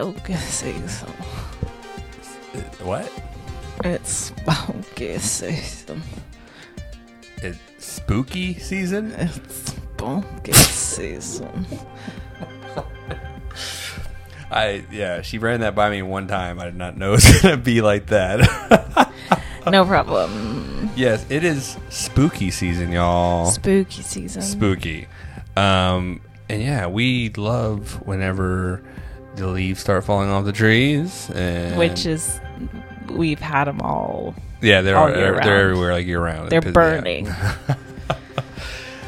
Spooky season. What? It's spooky season. It's spooky season? It's spooky season. I yeah, she ran that by me one time. I did not know it was gonna be like that. No problem. yes, it is spooky season, y'all. Spooky season. spooky. Um, and yeah, we love whenever the leaves start falling off the trees, and Which is, we've had them all. yeah, they're all they're, they're round. everywhere like year round. They're It pisses me out. burning.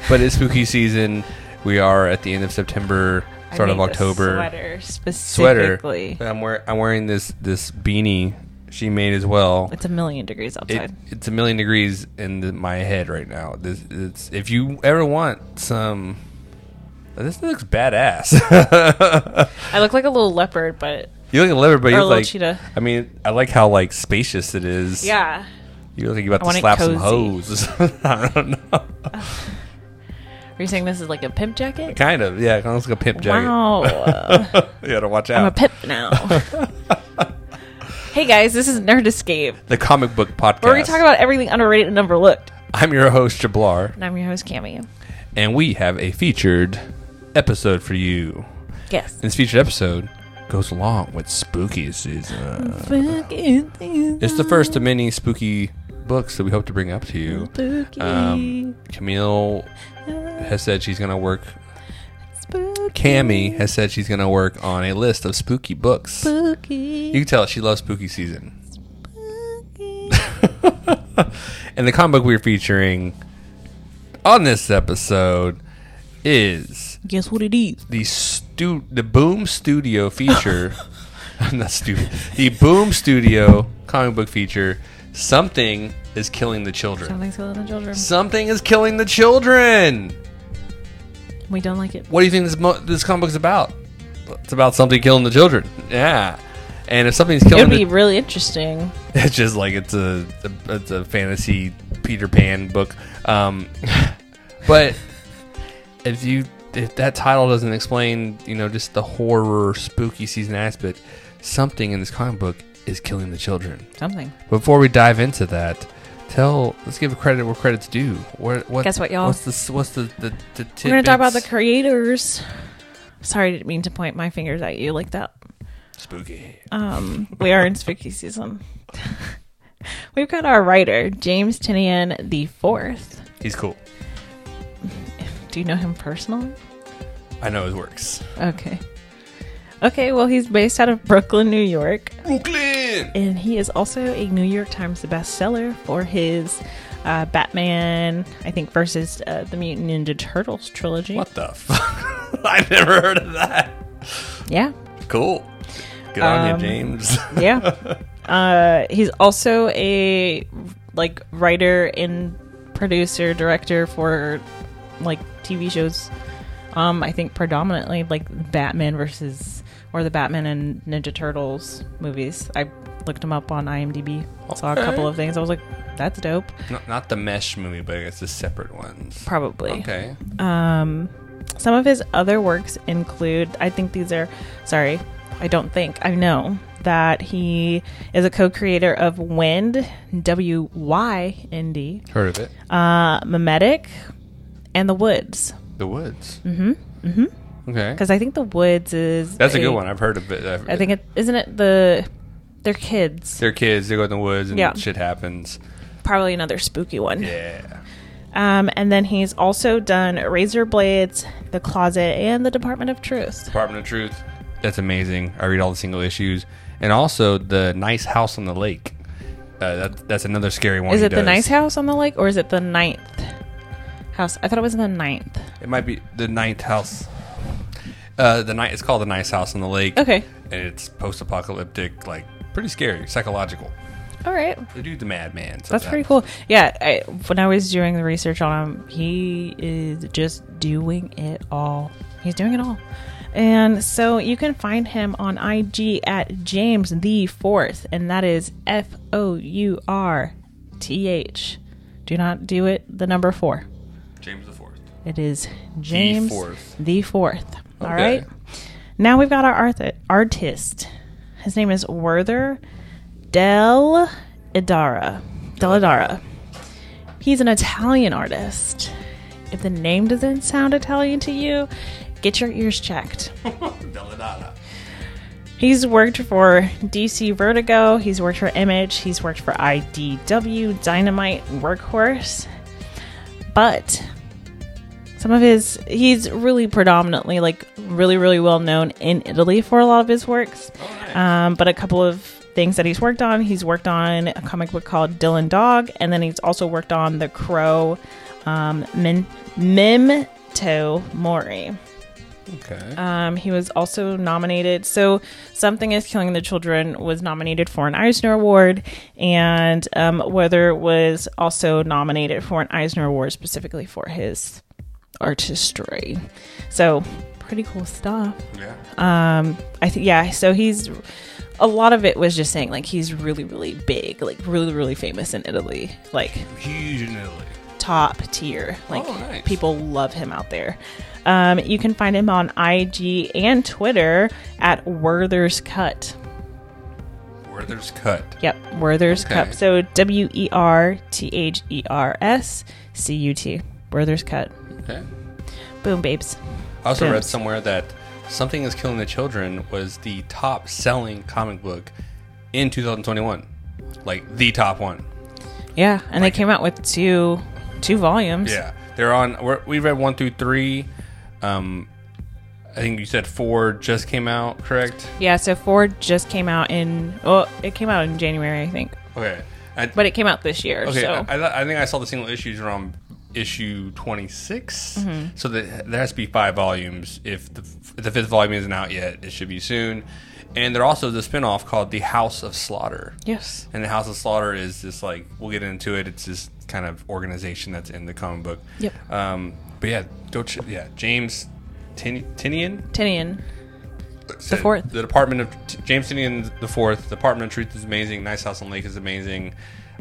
But it's spooky season. We are at the end of September, I start of made October. Sweater Sweater. specifically. I'm wearing I'm wearing this this beanie she made as well. It's a million degrees It, outside. it's a million degrees in the, my head right now. This it's if you ever want some. This looks badass. I look like a little leopard, but you look like a leopard, but Or you look like. cheetah. I mean, I like how like spacious it is. yeah. You look like you're about want to slap some hose. I don't know. Are you saying this is like a pimp jacket? Kind of, yeah. Kind of looks like a pimp jacket. Wow. You gotta watch out. I'm a pimp now. hey guys, this is Nerd Escape, the comic book podcast. where we talk about everything underrated and overlooked. I'm your host Jablar, And I'm your host, Cammy. and we have a featured episode for you. Yes. This featured episode goes along with spooky season. It's the first of many spooky books that we hope to bring up to you. Spooky. Um, Camille has said she's going to work. spooky. Cammy has said she's going to work on a list of spooky books. Spooky. You can tell she loves spooky season. spooky. And the comic book we're featuring on this episode is Guess what it is? the stu- the Boom Studio feature. I'm not studio. The Boom Studio comic book feature. Something is killing the children. Something's killing the children. Something is killing the children. We don't like it. What do you think this mo- this comic book's about? It's about something killing the children. Yeah. And if something's killing, It killing would the, be really interesting. It's just like it's a, a it's a fantasy Peter Pan book. Um, but if you if that title doesn't explain, you know, just the horror spooky season aspect, something in this comic book is killing the children. Something. Before we dive into that, tell let's give a credit where credit's due. What, what Guess what, y'all? What's the what's the the, the We're going to talk about the creators. Sorry, I didn't mean to point my fingers at you like that. spooky. Um, we are in spooky season. We've got our writer, James Tynion the Fourth. He's cool. Do you know him personally? I know his works. Okay. Okay, well, he's based out of Brooklyn, New York, Brooklyn. and he is also a New York Times bestseller for his uh, Batman, I think, versus uh, the Mutant Ninja Turtles trilogy. What the fuck? I've never heard of that. Yeah, Cool. Good on you, Um, James. yeah. uh, he's also a like writer and producer, director for like TV shows. Um, I think predominantly like Batman versus or the Batman and Ninja Turtles movies. I looked him up on IMDb, saw a couple of things. I was like, that's dope. not, not the mesh movie, but I guess the separate ones. Probably. Okay. Um, some of his other works include, I think these are, sorry, I don't think, I know that he is a co creator of Wynd, W Y N D, Heard of it. uh, Memetic, and The Woods. The Woods. Mm-hmm. Mm-hmm. Okay. Because I think The Woods is. That's a good one. I've heard of it. I've, I think it, isn't it the, they're kids. they're kids. They go in the woods and Yeah. shit happens. Probably another spooky one. Yeah. Um, and then he's also done Razor Blades, The Closet, and The Department of Truth. Department of Truth. That's amazing. I read all the single issues, and also the Nice House on the Lake. Uh, that, that's another scary one. Is it the nice house on the lake or is it the ninth house? I thought it was the ninth. It might be the ninth house. Uh, the night. It's called the Nice House on the Lake. Okay. And it's post-apocalyptic, like pretty scary, psychological. All right. The dude, the madman. That's pretty cool. Yeah. I, when I was doing the research on him, he is just doing it all. He's doing it all. And so you can find him on IG at James the Fourth, and that is F O U R T H. Do not do it the number four. James the Fourth. It is James fourth. the Fourth. All Okay. right. Now we've got our art- artist. His name is Werther Del Idara. Del Idara. He's an Italian artist. If the name doesn't sound Italian to you, get your ears checked. He's worked for DC Vertigo, he's worked for Image, he's worked for IDW, Dynamite, Workhorse. But some of his he's really predominantly like really really well known in Italy for a lot of his works. Um, but a couple of things that he's worked on, he's worked on a comic book called Dylan Dog, and then he's also worked on the Crow um, Min- Memento Mori. Okay. Um, he was also nominated. So, Something is Killing the Children was nominated for an Eisner Award, and um, Werther was also nominated for an Eisner Award specifically for his artistry. So, pretty cool stuff. yeah. Um, I think, yeah, so he's a lot of it was just saying like he's really, really big, like really, really famous in Italy, like Huge in Italy. top tier. Like Oh, nice. people love him out there. Um, you can find him on IG and Twitter at Werther's Cut. Werther's cut. Yep, Werther's Okay. Cut. So W E R T H E R S C U T. Werther's Cut. Okay. Boom, babes. I also read somewhere that Something is Killing the Children was the top selling comic book in 2021. Like the top one. Yeah, and they came out with two two volumes. Yeah. They're on we're, we read 1 through 3. Um I think you said 4 just came out, correct? Yeah, so four just came out in well, it came out in January, I think. Okay. I, But it came out this year. Okay, so I, I, I think I saw the single issues around issue 26. Mm-hmm. So that there has to be five volumes. If the, if the fifth volume isn't out yet, it should be soon. And there also the spin-off called The House of Slaughter. Yes. And the House of Slaughter is this like we'll get into it. It's this kind of organization that's in the comic book. Yep. Um, but yeah, go ch- yeah James Tin- Tynion Tynion. the fourth. The Department of T- James Tynion the fourth. Department of Truth is amazing. Nice House on Lake is amazing.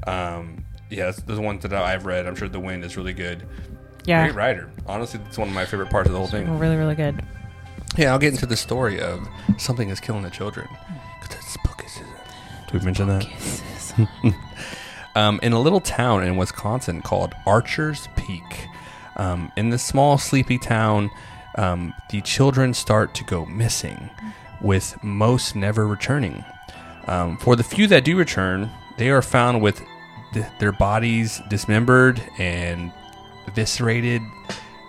Um, yeah, that's the ones that I've read. I'm sure The Wynd is really good. Yeah. Great writer. Honestly, it's one of my favorite parts of the whole thing. Really, really good. Yeah, I'll get into the story of something is killing the children. Because that's spooky season. Did we mention that? um, in a little town in Wisconsin called Archer's Peak. Um, in this small, sleepy town, um, the children start to go missing, with most never returning. Um, for the few that do return, they are found with th- their bodies dismembered and eviscerated.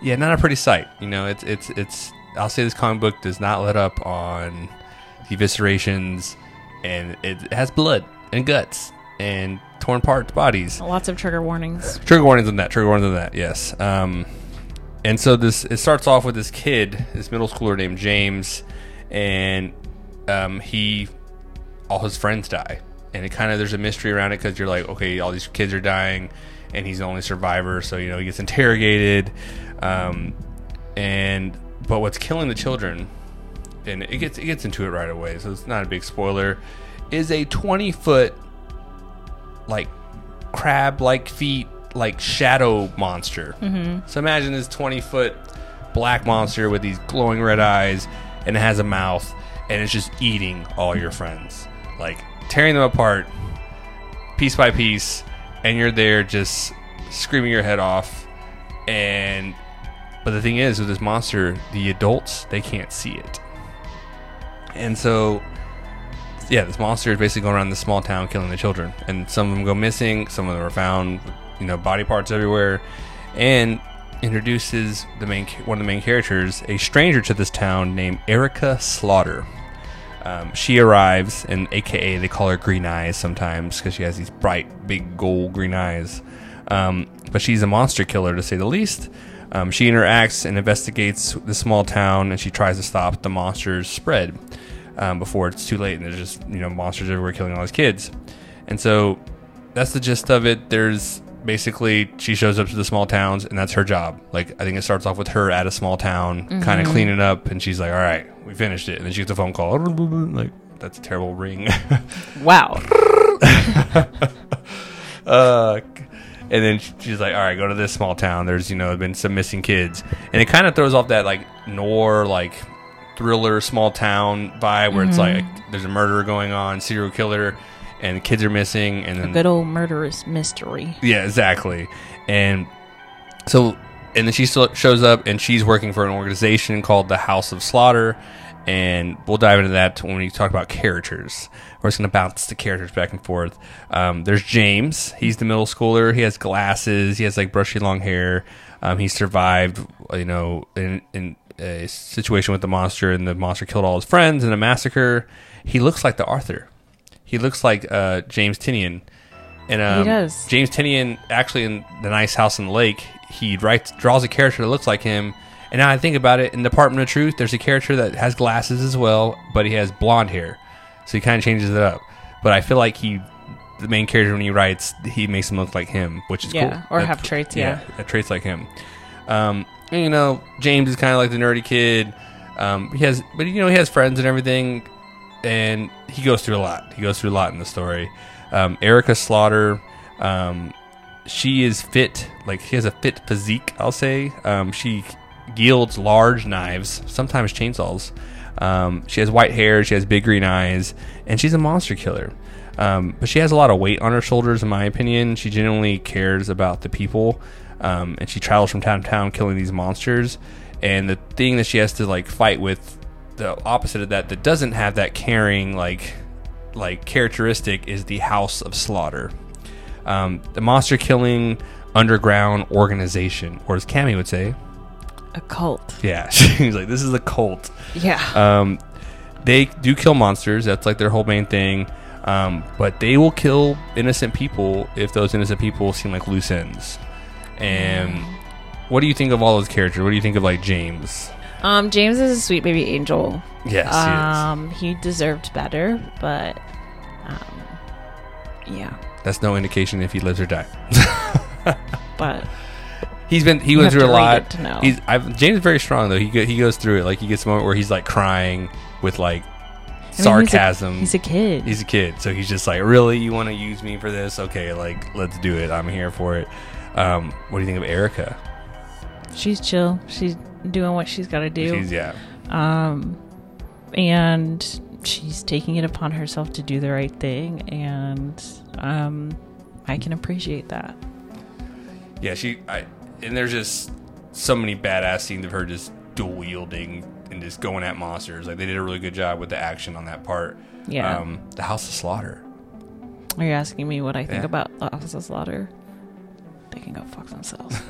Yeah, not a pretty sight. You know, it's it's it's. I'll say this comic book does not let up on eviscerations, and it has blood and guts and torn apart bodies. Lots of trigger warnings. Trigger warnings on that. Trigger warnings on that. Yes. Um, and so this it starts off with this kid, this middle schooler named James, and um, he, all his friends die, and it kind of there's a mystery around it because you're like, okay, all these kids are dying, and he's the only survivor, so you know he gets interrogated, um, and but what's killing the children, and it gets it gets into it right away, so it's not a big spoiler, is a 20 foot like crab like feet like shadow monster. Mm-hmm. So imagine this 20 foot black monster with these glowing red eyes and it has a mouth and it's just eating all your friends. Like tearing them apart piece by piece and you're there just screaming your head off and but the thing is with this monster the adults they can't see it. And so yeah, this monster is basically going around this small town killing the children, and some of them go missing. Some of them are found, you know, body parts everywhere, and introduces the main one of the main characters, a stranger to this town named Erica Slaughter. Um, she arrives, and AKA they call her Green Eyes sometimes because she has these bright, big gold green eyes. Um, but she's a monster killer to say the least. Um, she interacts and investigates the small town, and she tries to stop the monster's spread um, before it's too late and there's just you know monsters everywhere killing all these kids. And so that's the gist of it. There's basically she shows up to the small towns and that's her job. Like i think it starts off with her at a small town kind of cleaning up and she's like all right we finished it. And then she gets a phone call like that's a terrible ring. Wow. uh, and then she's like, "All right, go to this small town. There's you know been some missing kids, and it kind of throws off that like noir like thriller small town vibe where it's Mm-hmm. like there's a murder going on, serial killer, and kids are missing, and then good old murderous mystery. yeah, exactly. And so, and then she still shows up, and she's working for an organization called the House of Slaughter. And we'll dive into that when we talk about characters. We're just going to bounce the characters back and forth. Um, there's James. He's the middle schooler. He has glasses. He has like brushy long hair. Um, he survived, you know, in, in a situation with the monster, and the monster killed all his friends in a massacre. He looks like the Arthur. He looks like uh, James Tynion. And um, does. James Tynion actually in the Nice House on the Lake, he writes draws a character that looks like him. And now I think about it, in Department of Truth, there's a character that has glasses as well, but he has blonde hair, so he kind of changes it up. But I feel like he, the main character when he writes, he makes him look like him, which is Yeah, cool. or That- have traits, yeah. that traits like him. Um, and, you know, James is kind of like the nerdy kid. Um, he has, but you know, he has friends and everything, and he goes through a lot. He goes through a lot in the story. Um, Erica Slaughter, um, she is fit, like she has a fit physique. I'll say. Um, she wields large knives, sometimes chainsaws. Um, she has white hair. She has big green eyes, and she's a monster killer. Um, but she has a lot of weight on her shoulders, in my opinion. She genuinely cares about the people, um, and she travels from town to town killing these monsters. And the thing that she has to like fight with, the opposite of that, that doesn't have that caring like like characteristic, is the House of Slaughter, um, the monster killing underground organization, or as Cammy would say, A cult. yeah, she's like, this is a cult. Yeah. Um, they do kill monsters. That's like their whole main thing. Um, but they will kill innocent people if those innocent people seem like loose ends. And what do you think of all those characters? What do you think of like James? Um, James is a sweet baby angel. Yes, Um, he deserved better, but um, yeah. That's no indication if he lives or dies. But He's been he went have through a to read lot. it to know. He's I've, James is very strong though. He go, he goes through it. Like he gets a moment where he's like crying with like I mean, sarcasm. He's a, he's a kid. he's a kid, so he's just like, really, you want to use me for this? Okay, like let's do it. I'm here for it. Um, what do you think of Erica? she's chill. She's doing what she's got to do. She's yeah, um, and she's taking it upon herself to do the right thing, and um, I can appreciate that. yeah. She I and there's just so many badass scenes of her just dual wielding and just going at monsters. Like they did a really good job with the action on that part. Yeah. Um, the House of Slaughter. Are you asking me what I think Yeah. about the House of Slaughter? They can go fuck themselves.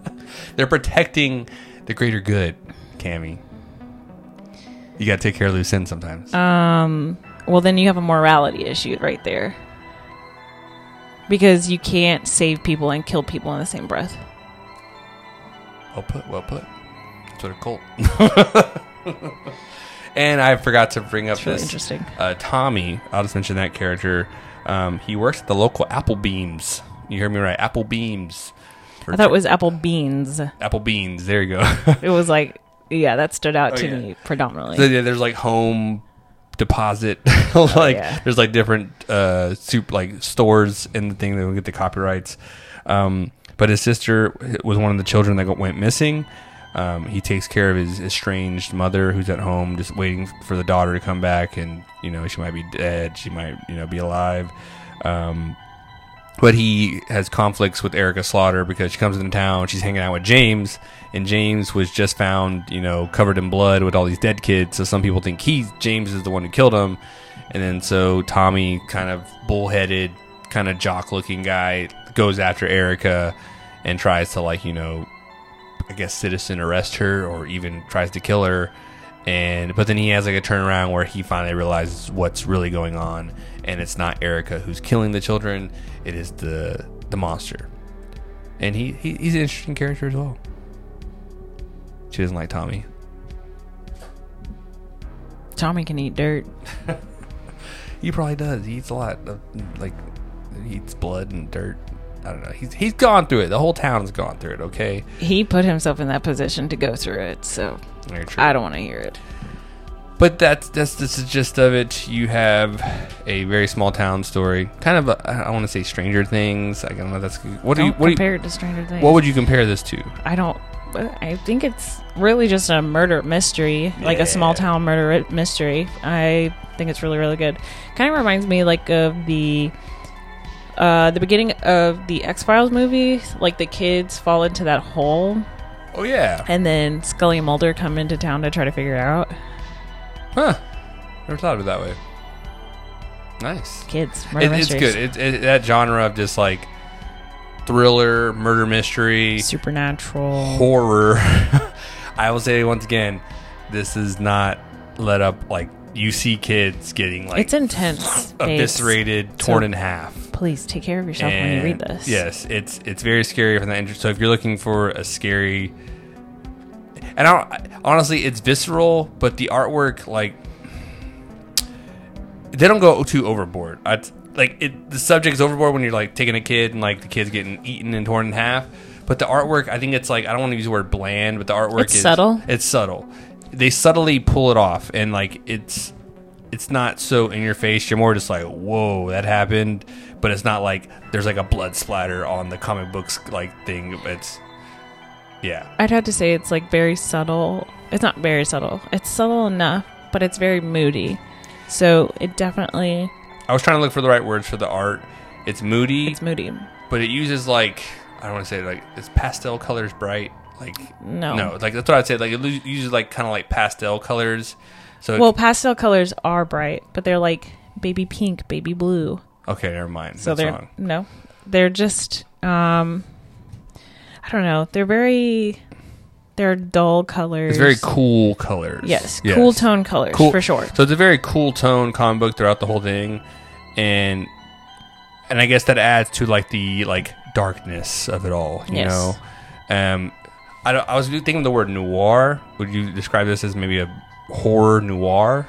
They're protecting the greater good, Cammy. You gotta take care of loose ends sometimes. um, well, then you have a morality issue right there. Because you can't save people and kill people in the same breath. Well put, well put. That's what a cult. and I forgot to bring up It's really this interesting. uh, Tommy. I'll just mention that character. Um, he works at the local Apple Beams. You hear me right? Apple Beams. I thought it was apple beans. Apple Beans. There you go. It was like, yeah, that stood out Oh, to yeah. me predominantly. So, yeah, there's like home deposit like yeah. there's like different uh soup like stores in the thing that will get the copyrights um but his sister was one of the children that got, went missing um he takes care of his estranged mother who's at home just waiting for the daughter to come back and you know she might be dead she might you know be alive um but he has conflicts with Erica Slaughter because she comes into town. She's hanging out with James, and James was just found, you know, covered in blood with all these dead kids. So some people think he's James is the one who killed him, and then so Tommy, kind of bullheaded, kind of jock-looking guy, goes after Erica and tries to like, you know, I guess citizen arrest her or even tries to kill her. And but then he has like a turnaround where he finally realizes what's really going on, and it's not Erica who's killing the children; it is the the monster. And he, he he's an interesting character as well. She doesn't like Tommy. Tommy can eat dirt. He probably does. He eats a lot of like he eats blood and dirt. I don't know. He's he's gone through it. The whole town's gone through it. Okay, He put himself in that position to go through it, so. I don't want to hear it. But that's that's that's the gist of it. You have a very small town story, kind of. A, I don't want to say Stranger Things. I don't know. if That's what do you Don't what do you, compare it to Stranger Things. what would you compare this to? I don't I think it's really just a murder mystery, like a small town murder mystery. I think it's really really good. Kind of reminds me like of the uh the beginning of the X Files movie. Like the kids fall into that hole, Oh yeah. and then Scully and Mulder come into town to try to figure it out. Huh. Never thought of it that way. Nice. Kids murder It, it's good. It, it, that genre of just like thriller, murder mystery, Supernatural. horror. I will say once again, this is not let up like you see kids getting like it's intense. Eviscerated, torn So- in half. Please take care of yourself when you read this. Yes, it's it's very scary from that interest. So if you're looking for a scary, and I don't, honestly, it's visceral, but the artwork like they don't go too overboard. I, like it, the subject is overboard when you're like taking a kid and like the kid's getting eaten and torn in half. But the artwork, I think it's like I don't want to use the word bland, but the artwork It's is subtle. It's subtle. They subtly pull it off, and like it's it's not so in your face. You're more just like, whoa, that happened. But it's not like there's like a blood splatter on the comic books like thing. It's yeah, I'd have to say it's like very subtle. It's not very subtle. It's subtle enough, but it's very moody. So it definitely I was trying to look for the right words for the art. It's moody, it's moody. but it uses like I don't want to say like it's pastel colors bright. Like No. no, like that's what I'd say. Like it uses like kind of like pastel colors. So Well, pastel colors are bright, but they're like baby pink, baby blue. okay, never mind. So That's they're wrong. no. They're just um I don't know. They're very they're dull colors. It's very cool colors. Yes, cool tone colors Cool- for sure. So it's a very cool tone comic book throughout the whole thing, and and I guess that adds to like the like darkness of it all. You Yes. know, um, I don't, I was thinking of the word noir. Would you describe this as maybe a horror noir?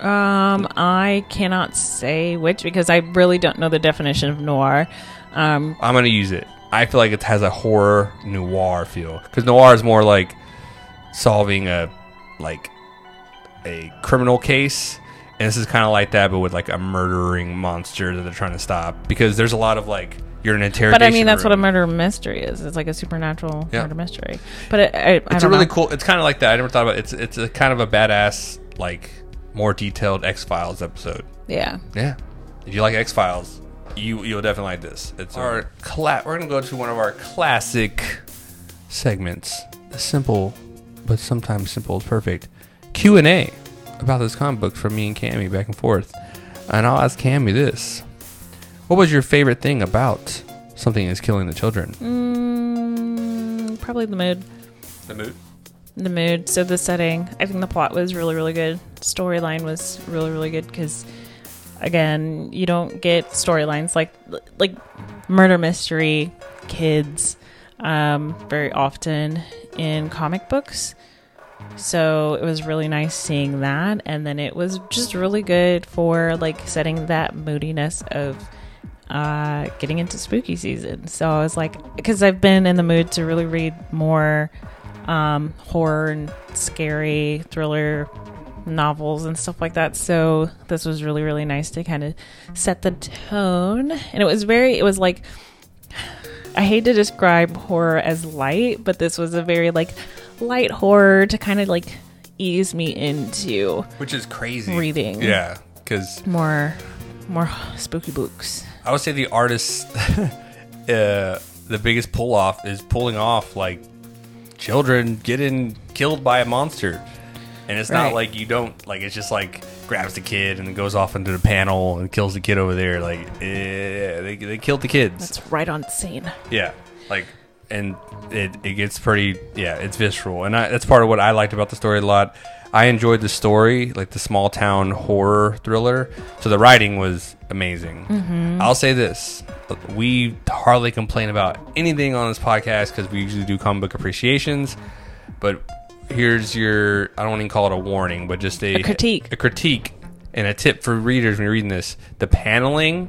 Um, I cannot say which because I really don't know the definition of noir. Um, I'm gonna use it. I feel like it has a horror noir feel because noir is more like solving a like a criminal case, and this is kind of like that, but with like a murdering monster that they're trying to stop. Because there's a lot of like you're an interrogation. but I mean, that's what a murder mystery is. It's like a supernatural Yeah. murder mystery. But it, I, I It's a don't really know. cool. It's kind of like that. I never thought about. It. It's it's a kind of a badass like more detailed X Files episode. Yeah. Yeah. If you like X Files, you you'll definitely like this. It's our cla- We're gonna go to one of our classic segments. The simple, but sometimes simple is perfect. Q and A about this comic book from me and Cammy back and forth. And I'll ask Cammy this: What was your favorite thing about something is killing the children? Mm, probably the mood. The mood. The mood. So the setting. I think the plot was really, really good. Storyline was really, really good because, again, you don't get storylines like like murder mystery, kids, um, very often in comic books. So it was really nice seeing that, and then it was just really good for like setting that moodiness of uh, getting into spooky season. So I was like, because I've been in the mood to really read more um, horror and scary thriller novels and stuff like that. So this was really, really nice to kind of set the tone. And it was very, it was like, I hate to describe horror as light, but this was a very like light horror to kind of like ease me into Which is crazy. Reading. Yeah, because more more spooky books. I would say the artist, uh, the biggest pull off is pulling off like children getting killed by a monster. And it's not like you don't, like, it's just like grabs the kid and goes off into the panel and kills the kid over there. Like, eh, they, they killed the kids. That's right on scene. Yeah, like, and it, it gets pretty. Yeah, it's visceral, and I, that's part of what I liked about the story a lot. I enjoyed the story, like the small town horror thriller. So the writing was amazing. Mm-hmm. I'll say this: we hardly complain about anything on this podcast because we usually do comic book appreciations. But here's your I don't even call it a warning, but just a, A critique. a critique and a tip for readers when you're reading this. The paneling,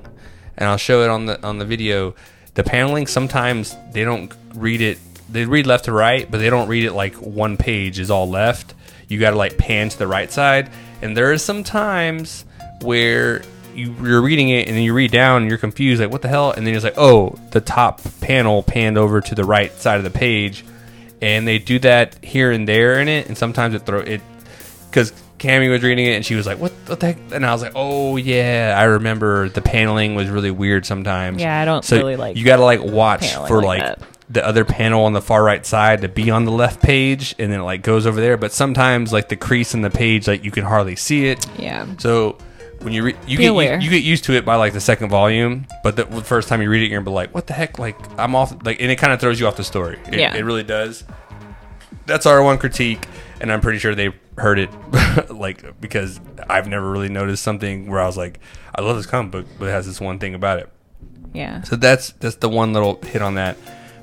and I'll show it on the on the video. The paneling sometimes they don't read it. They read left to right, but they don't read it like one page is all left. You got to like pan to the right side, and there is some times where you, you're reading it and then you read down and you're confused, like what the hell? And then it's like, oh, the top panel panned over to the right side of the page, and they do that here and there in it, and sometimes it throw it because Cammy was reading it and she was like, "What, what the heck?" And I was like, "Oh yeah, I remember the paneling was really weird sometimes." Yeah, I don't so really like You got to like watch for like like. The other panel on the far right side to be on the left page, and then it like goes over there. But sometimes like the crease in the page, like you can hardly see it. Yeah. So when you re- you Be get aware. you, get used to it by like the second volume, but the, the first time you read it, you're gonna be like, "What the heck?" Like I'm off. Like and it kind of throws you off the story. It, Yeah. it really does. That's our one critique, and I'm pretty sure they heard it, like because I've never really noticed something where I was like, "I love this comic book," but it has this one thing about it. Yeah. So that's that's the one little hit on that.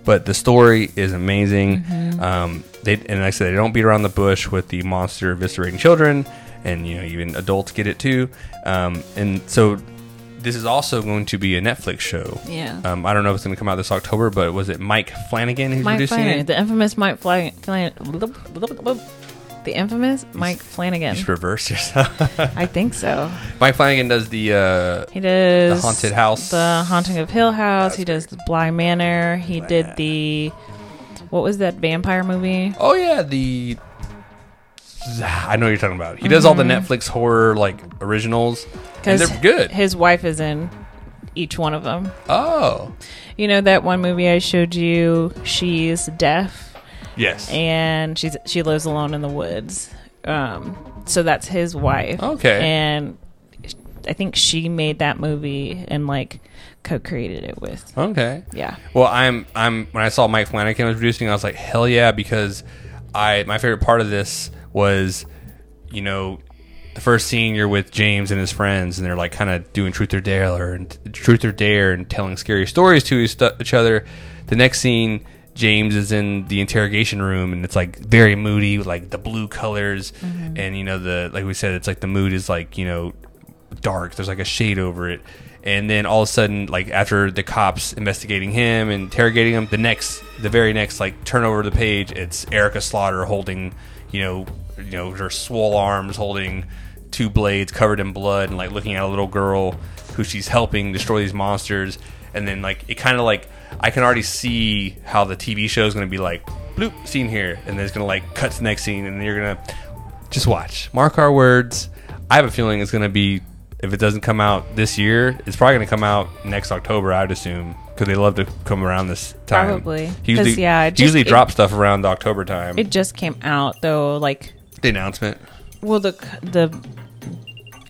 But the story is amazing. Mm-hmm. Um, they and like I said they don't beat around the bush with the monster eviscerating children, and you know even adults get it too. Um, and so this is also going to be a Netflix show. Yeah. Um, I don't know if it's going to come out this October, but was it Mike Flanagan who's Mike producing Flanagan, it? the infamous Mike Flanagan. Flan, the infamous Mike Flanagan. Just reverse yourself. I think so. Mike Flanagan does the uh, He does The Haunted House. the Haunting of Hill House. he That's does the Bly Manor. He did the what was that vampire movie? oh yeah the. I know what you're talking about. He does all the Netflix horror like originals, and Mm-hmm. Because they're good. His wife is in each one of them. oh, You know that one movie I showed you? She's deaf yes. and she's she lives alone in the woods. Um, so that's his wife. Okay. And I think she made that movie and like co-created it with. Okay. Yeah. Well, I'm I'm when I saw Mike Flanagan was producing, I was like, hell yeah, because I my favorite part of this was, you know, the first scene you're with James and his friends, and they're like kind of doing truth or dare or truth or dare and telling scary stories to each each other. The next scene. James is in the interrogation room and it's like very moody like the blue colors mm-hmm. and you know the like we said it's like the mood is like you know dark. There's like a shade over it. And then all of a sudden, like after the cops investigating him and interrogating him, the next, the very next, like turn over the page, it's Erica Slaughter holding, you know, you know, her swole arms holding two blades covered in blood and like looking at a little girl who she's helping destroy these monsters. And then like it kind of like I can already see how the TV show is going to be like bloop scene here, and then it's going to like cut to the next scene, and then you're gonna just watch. Mark our words. I have a feeling it's going to be if it doesn't come out this year, it's probably going to come out next October. I'd assume because they love to come around this time. Probably. He usually, yeah, it just- usually it- drop stuff around October time. It just came out though, like the announcement, well the the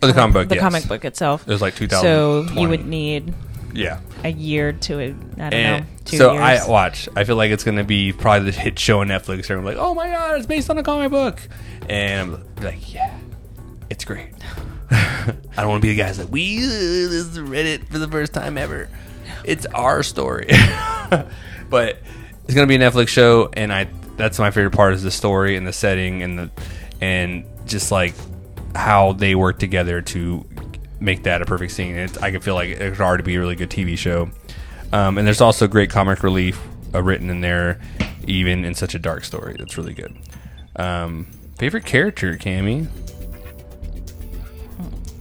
oh, the comic book, the yes. comic book itself. It was like 2000. So you would need yeah. a year to it. I don't And know. Two so years. I watch. I feel like it's gonna be probably the hit show on Netflix. And I'm like, oh my god, it's based on a comic book, and I'm like, yeah, it's great. I don't want to be the guy that's like, we uh, this is Reddit for the first time ever. It's our story, but it's gonna be a Netflix show, and I that's my favorite part is the story and the setting and the and just like how they work together to make that a perfect scene. It, I can feel like it could already be a really good TV show. Um, and there's also great comic relief uh, written in there, even in such a dark story. That's really good. Um, favorite character, Cammy?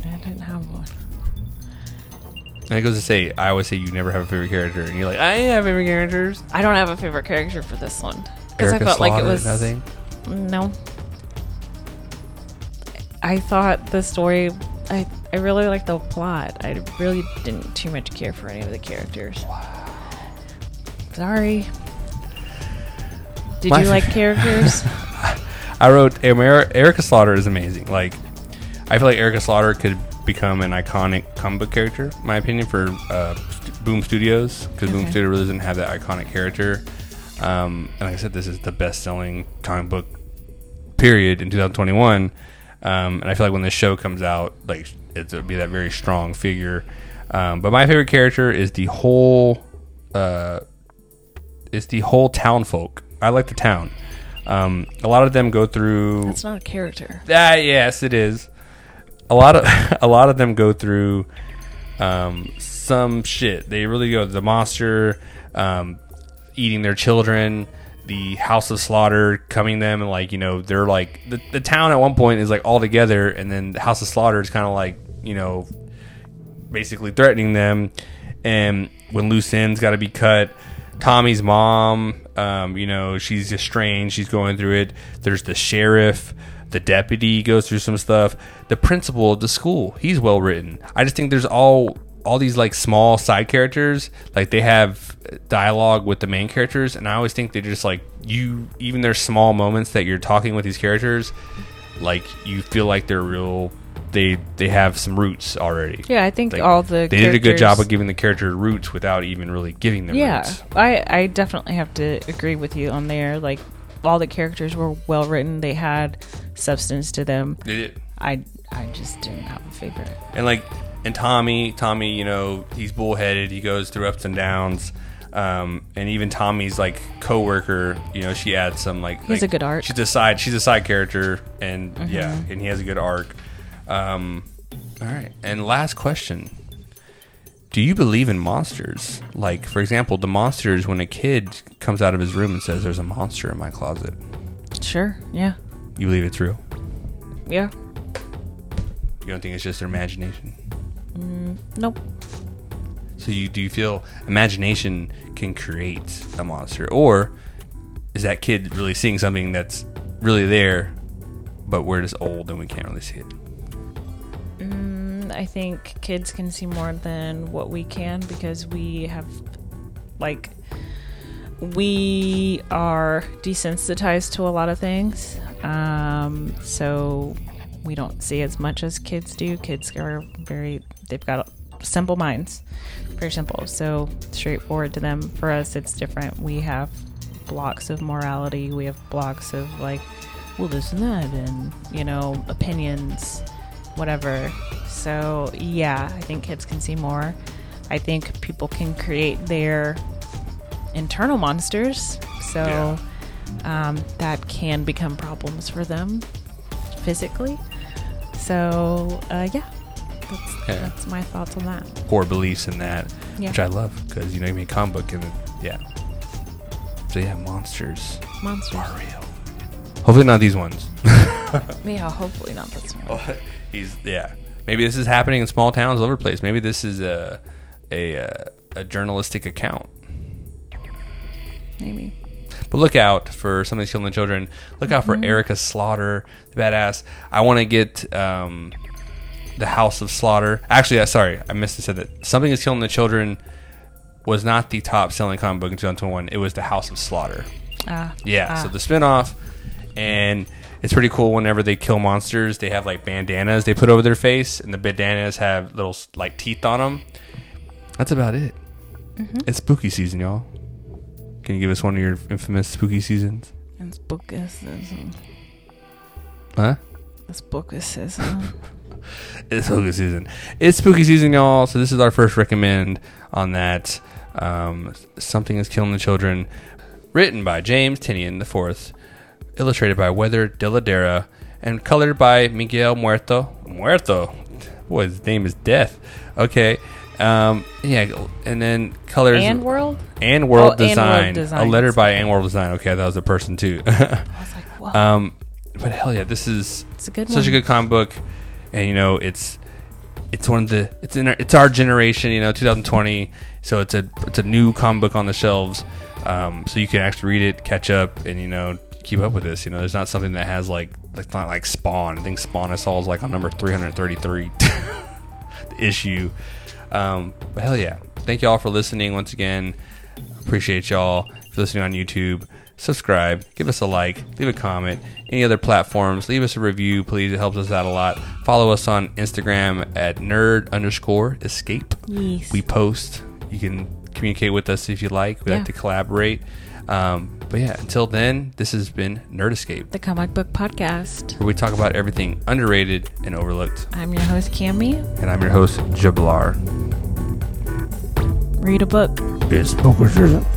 I didn't have one. And it goes to say, I always say you never have a favorite character, and you're like, I have favorite characters. I don't have a favorite character for this one because I Erica felt like it Slaughter, was nothing. no. I thought the story. I I really like the plot. I really didn't too much care for any of the characters. Sorry. Did My you like characters? I wrote um, Eri- Erica Slaughter is amazing. Like, I feel like Erica Slaughter could become an iconic comic book character, in my opinion, for uh, St- Boom Studios because Boom Okay. Studio really doesn't have that iconic character. Um, and like I said, this is the best-selling comic book period in 2021. Um, and I feel like when this show comes out, like it'll be that very strong figure. Um, but my favorite character is the whole, uh, is the whole town folk. I like the town. Um, a lot of them go through. That's not a character. Ah, yes, it is. A lot of a lot of them go through um, some shit. They really go the monster um, eating their children, the house of slaughter coming them, and like you know they're like the, the town at one point is like all together, and then the house of slaughter is kind of like you know basically threatening them. And when loose ends got to be cut, Tommy's mom Um, you know, she's estranged. She's going through it. There's the sheriff. The deputy goes through some stuff. The principal of the school, he's well written. I just think there's all all these like small side characters, like they have dialogue with the main characters, and I always think they're just like you. Even their small moments that you're talking with these characters, like you feel like they're real. They they have some roots already. Yeah, I think Like, all the They did a good job of giving the character roots without even really giving them Yeah, roots. I I definitely have to agree with you on there. Like all the characters were well written. They had substance to them. They did. I I just didn't have a favorite. And like, and Tommy, Tommy, you know, he's bullheaded. He goes through ups and downs. Um, and even Tommy's like coworker, you know, she adds some like. he's like, a good arc. She's a side. She's a side character, and Mm-hmm. yeah, and he has a good arc. Um, all right, and last question: Do you believe in monsters? Like, for example, the monsters when a kid comes out of his room and says, "There's a monster in my closet." Sure. Yeah. You believe it's real? Yeah. You don't think it's just their imagination? Nope. So you do you feel imagination can create a monster, or is that kid really seeing something that's really there, but we're just old and we can't really see it? Mm, I think kids can see more than what we can because we have, like, we are desensitized to a lot of things. Um, so we don't see as much as kids do. Kids are very, they've got simple minds, very simple. So straightforward to them. For us, it's different. We have blocks of morality, we have blocks of, like, well, this and that, and, you know, opinions whatever. So, yeah, I think kids can see more. I think people can create their internal monsters. So, um, that can become problems for them physically. So, uh, yeah, that's, Yeah. that's my thoughts on that. Core beliefs in that, Yeah. which I love because you know you make a comic book and yeah. So yeah, monsters Monsters. are real. Hopefully not these ones. Yeah, hopefully not this one. He's yeah. Maybe this is happening in small towns all over the place. Maybe this is a a uh, a journalistic account. Maybe. But look out for some of these killing children. Look out for Erica Slaughter, the badass. I want to get um, the House of Slaughter. Actually, uh, sorry, I missed to say that something is killing the children was not the top selling comic book in 2021. It was the House of Slaughter. Ah, Yeah, ah. so the spinoff, and it's pretty cool. Whenever they kill monsters, they have like bandanas they put over their face, and the bandanas have little like teeth on them. That's about it. Mm-hmm. It's spooky season, y'all. Can you give us one of your infamous spooky seasons? It's book is Huh? This book is It's spooky season. It's spooky season, y'all. So this is our first recommend on that. Um, Something is killing the children. Written by James Tynion IV, illustrated by Werther Dell'Edera, and colored by Miguel Muerto. Muerto. Boy, his name is Death. Okay. Um, yeah, and then colors and world. and World Oh, and World Design. A letter by and World Design. Okay, that was a person too. I was like, whoa, um, but hell yeah, this is it's a good such one. a good comic book, and you know it's it's one of the it's in our, it's our generation, you know, 2020. So it's a it's a new comic book on the shelves, um, so you can actually read it, catch up, and you know keep up with this. You know, there's not something that has like like not like Spawn. I think Spawn I saw is like on number 333 the issue. Um, but hell yeah, thank y'all for listening once again. Appreciate y'all for listening on YouTube. Subscribe, give us a like, leave a comment. Any other platforms, leave us a review, please. It helps us out a lot. Follow us on Instagram at nerd underscore escape. Yes. We post. You can communicate with us if you like. We Yeah. like to collaborate. Um, but yeah, until then, this has been Nerd Escape, the comic book podcast. where we talk about everything underrated and overlooked. I'm your host, Cammy. And I'm your host, Jablar. Read a book. It's Poker Season. Book is, is